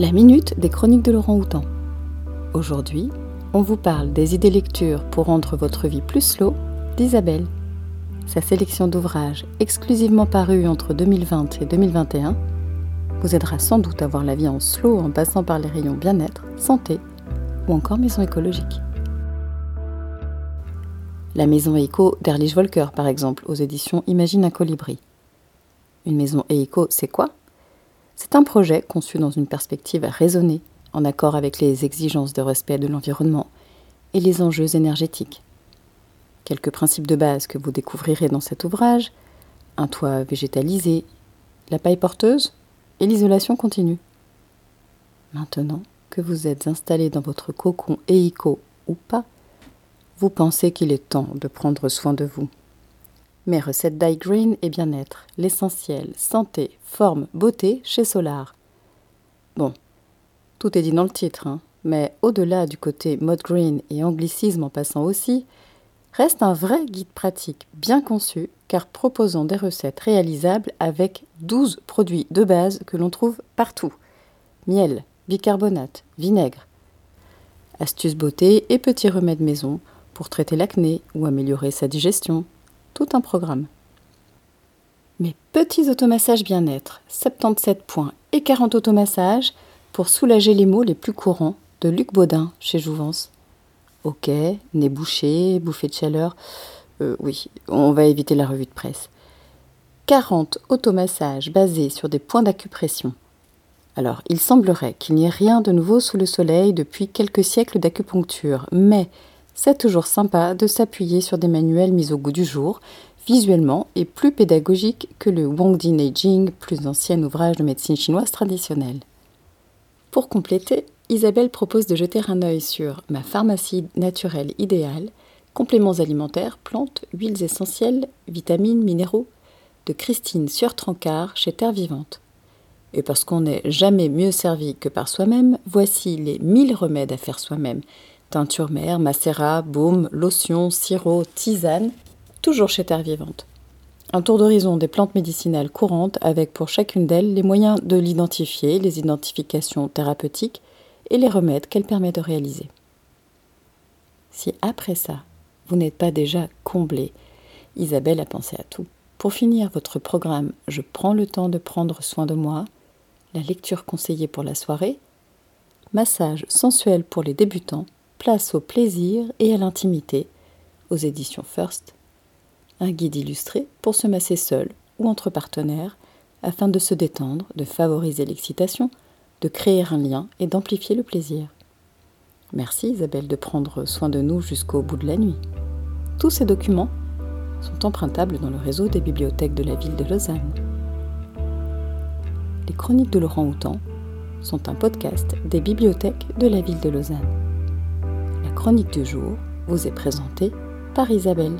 La minute des chroniques de Laurent Houtan. Aujourd'hui, on vous parle des idées lectures pour rendre votre vie plus slow d'Isabelle. Sa sélection d'ouvrages exclusivement parus entre 2020 et 2021 vous aidera sans doute à voir la vie en slow en passant par les rayons bien-être, santé ou encore maison écologique. La maison éco d'Erlich Volker, par exemple, aux éditions Imagine un colibri. Une maison éco, c'est quoi? C'est un projet conçu dans une perspective raisonnée, en accord avec les exigences de respect de l'environnement et les enjeux énergétiques. Quelques principes de base que vous découvrirez dans cet ouvrage un toit végétalisé, la paille porteuse et l'isolation continue. Maintenant que vous êtes installé dans votre cocon éco ou pas, vous pensez qu'il est temps de prendre soin de vous. Mes recettes green et bien-être, l'essentiel, santé, forme, beauté chez Solar. Bon, tout est dit dans le titre, hein, mais au-delà du côté mode green et anglicisme en passant aussi, reste un vrai guide pratique bien conçu car proposant des recettes réalisables avec 12 produits de base que l'on trouve partout. Miel, bicarbonate, vinaigre. Astuces beauté et petits remèdes maison pour traiter l'acné ou améliorer sa digestion. Tout un programme. Mes petits automassages bien-être, 77 points et 40 automassages pour soulager les maux les plus courants de Luc Baudin chez Jouvence. Ok, nez bouché, bouffée de chaleur. Euh, oui, on va éviter la revue de presse. 40 automassages basés sur des points d'acupression. Alors, il semblerait qu'il n'y ait rien de nouveau sous le soleil depuis quelques siècles d'acupuncture, mais c'est toujours sympa de s'appuyer sur des manuels mis au goût du jour, visuellement et plus pédagogiques que le Wangdi Neijing, plus ancien ouvrage de médecine chinoise traditionnelle. Pour compléter, Isabelle propose de jeter un œil sur Ma pharmacie naturelle idéale, compléments alimentaires, plantes, huiles essentielles, vitamines, minéraux, de Christine Sueur-Trancard chez Terre Vivante. Et parce qu'on n'est jamais mieux servi que par soi-même, voici les 1000 remèdes à faire soi-même teinture mère, macérat, baume, lotion, sirop, tisane, toujours chez Terre Vivante. Un tour d'horizon des plantes médicinales courantes avec pour chacune d'elles les moyens de l'identifier, les identifications thérapeutiques et les remèdes qu'elle permet de réaliser. Si après ça, vous n'êtes pas déjà comblé, Isabelle a pensé à tout. Pour finir votre programme Je prends le temps de prendre soin de moi, la lecture conseillée pour la soirée, massage sensuel pour les débutants, Place au plaisir et à l'intimité aux éditions First. Un guide illustré pour se masser seul ou entre partenaires afin de se détendre, de favoriser l'excitation, de créer un lien et d'amplifier le plaisir. Merci Isabelle de prendre soin de nous jusqu'au bout de la nuit. Tous ces documents sont empruntables dans le réseau des bibliothèques de la ville de Lausanne. Les chroniques de Laurent Houtan sont un podcast des bibliothèques de la ville de Lausanne chronique du jour vous est présentée par Isabelle.